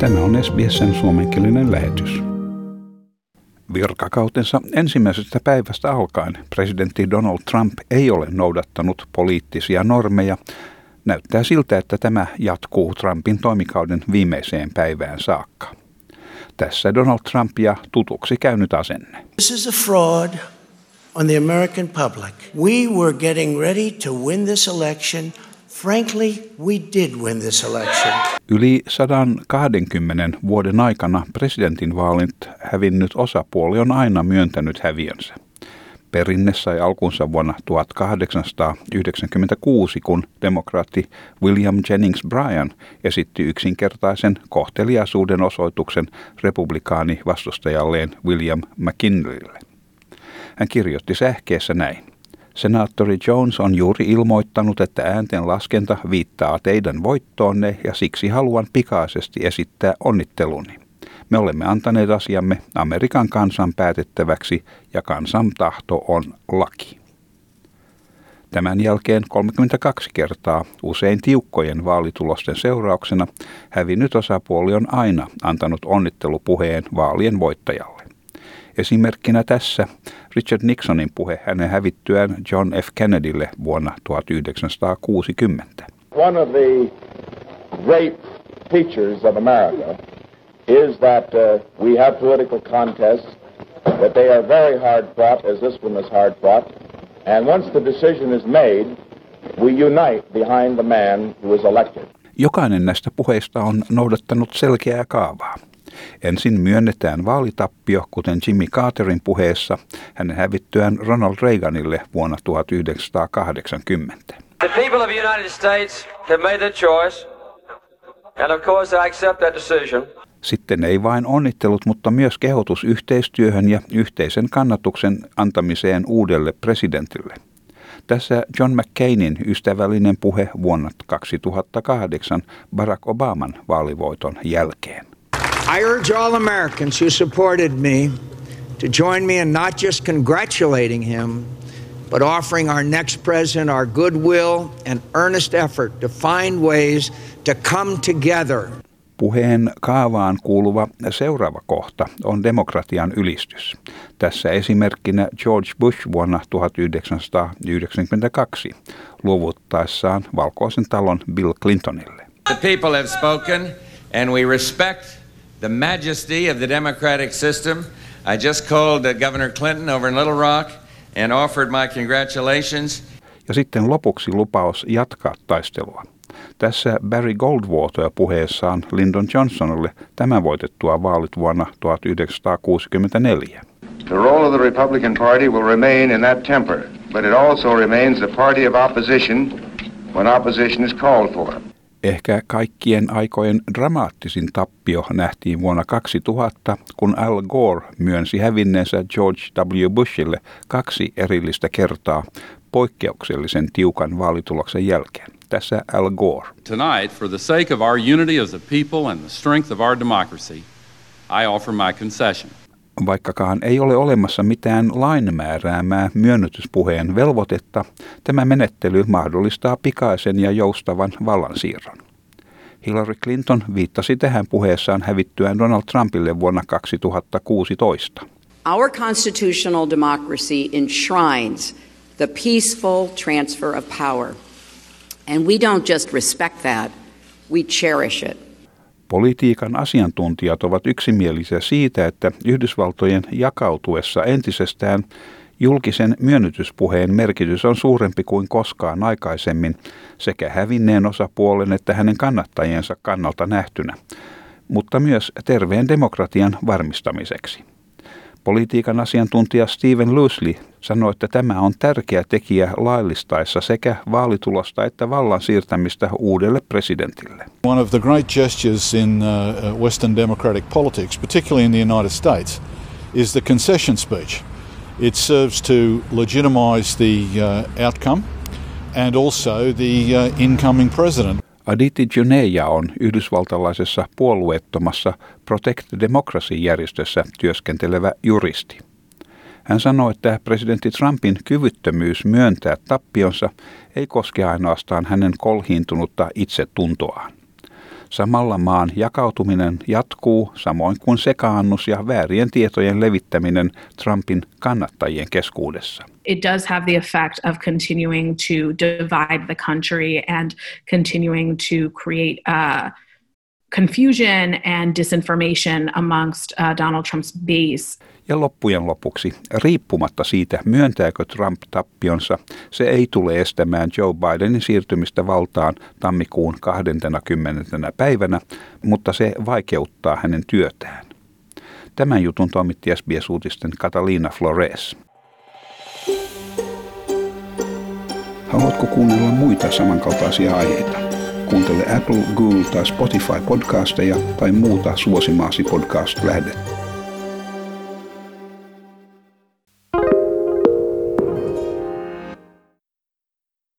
Tämä on SBSn suomenkielinen lähetys. Virkakautensa ensimmäisestä päivästä alkaen presidentti Donald Trump ei ole noudattanut poliittisia normeja. Näyttää siltä, että tämä jatkuu Trumpin toimikauden viimeiseen päivään saakka. Tässä Donald Trump ja tutuksi käynyt asenne. This is a fraud on the American public. We were getting ready to win this election. Frankly, we did win this election. Yli 120 vuoden aikana presidentinvaalit hävinnyt osapuoli on aina myöntänyt häviönsä. Perinne sai alkunsa vuonna 1896, kun demokraatti William Jennings Bryan esitti yksinkertaisen kohteliaisuuden osoituksen republikaani vastustajalleen William McKinleylle. Hän kirjoitti sähkeessä näin. Senaattori Jones on juuri ilmoittanut, että äänten laskenta viittaa teidän voittoonne ja siksi haluan pikaisesti esittää onnitteluni. Me olemme antaneet asiamme Amerikan kansan päätettäväksi ja kansan tahto on laki. Tämän jälkeen 32 kertaa usein tiukkojen vaalitulosten seurauksena hävinnyt osapuoli on aina antanut onnittelupuheen vaalien voittajalle. Esimerkkinä tässä Richard Nixonin puhe hänen hävittyään John F. Kennedylle vuonna 1960. One of the great features of America is that uh, we have political contests, that they are very hard fought, as this one is hard fought. And once the decision is made, we unite behind the man who is elected. Jokainen näistä puheista on noudattanut selkeää kaavaa. Ensin myönnetään vaalitappio, kuten Jimmy Carterin puheessa hänen hävittyään Ronald Reaganille vuonna 1980. The people of the United States have made their choice, and of course I accept that decision. Sitten ei vain onnittelut, mutta myös kehotus yhteistyöhön ja yhteisen kannatuksen antamiseen uudelle presidentille. Tässä John McCainin ystävällinen puhe vuonna 2008 Barack Obaman vaalivoiton jälkeen. I urge all Americans who supported me to join me in not just congratulating him, but offering our next president our goodwill and earnest effort to find ways to come together. Puheen kaavaan kuuluva seuraava kohta on demokratian ylistys. Tässä esimerkkinä George Bush vuonna 1992 luovuttaessaan valkoisen talon Bill Clintonille. The people have spoken and we respect the majesty of the democratic system. I just called uh, Governor Clinton over in Little Rock and offered my congratulations. Ja sitten lopuksi lupaus jatkaa taistelua. Tässä Barry Goldwater puheessaan Lyndon Johnsonille tämän voitettua vaalit vuonna 1964. The role of the Republican Party will remain in that temper, but it also remains the party of opposition when opposition is called for. Ehkä kaikkien aikojen dramaattisin tappio nähtiin vuonna 2000, kun Al Gore myönsi hävinneensä George W. Bushille kaksi erillistä kertaa poikkeuksellisen tiukan vaalituloksen jälkeen. Tässä Al Gore. Tonight, for the sake of our unity as a people and the strength of our democracy, I offer my concession. Vaikkakaan ei ole olemassa mitään lainmääräämää myönnytyspuheen velvoitetta, tämä menettely mahdollistaa pikaisen ja joustavan vallansiirron. Hillary Clinton viittasi tähän puheessaan hävittyään Donald Trumpille vuonna 2016. Our constitutional democracy enshrines the peaceful transfer of power. And we don't just respect that, we cherish it. Politiikan asiantuntijat ovat yksimielisiä siitä, että Yhdysvaltojen jakautuessa entisestään julkisen myönnytyspuheen merkitys on suurempi kuin koskaan aikaisemmin sekä hävinneen osapuolen että hänen kannattajiensa kannalta nähtynä, mutta myös terveen demokratian varmistamiseksi. Politiikan asiantuntija Steven Lusley sanoi, että tämä on tärkeä tekijä laillistaessa sekä vaalitulosta että vallan siirtämistä uudelle presidentille. One of the great gestures in uh, uh, Western democratic politics, particularly in the United States, is the concession speech. It serves to legitimize the uh, outcome and also the incoming president. Aditi Juneja on yhdysvaltalaisessa puolueettomassa Protect Democracy-järjestössä työskentelevä juristi. Hän sanoi, että presidentti Trumpin kyvyttömyys myöntää tappionsa ei koske ainoastaan hänen kolhiintunutta itsetuntoaan. Samalla maan jakautuminen jatkuu, samoin kuin sekaannus ja väärien tietojen levittäminen Trumpin kannattajien keskuudessa. It does have the effect of continuing to divide the country and continuing to create uh, confusion and disinformation amongst uh, Donald Trump's base. Ja loppujen lopuksi, riippumatta siitä, myöntääkö Trump tappionsa, se ei tule estämään Joe Bidenin siirtymistä valtaan tammikuun 20. päivänä, mutta se vaikeuttaa hänen työtään. Tämän jutun toimitti SBS-uutisten Catalina Flores. Haluatko kuunnella muita samankaltaisia aiheita? Kuuntele Apple, Google tai Spotify podcasteja tai muuta suosimaasi podcast-lähdettä.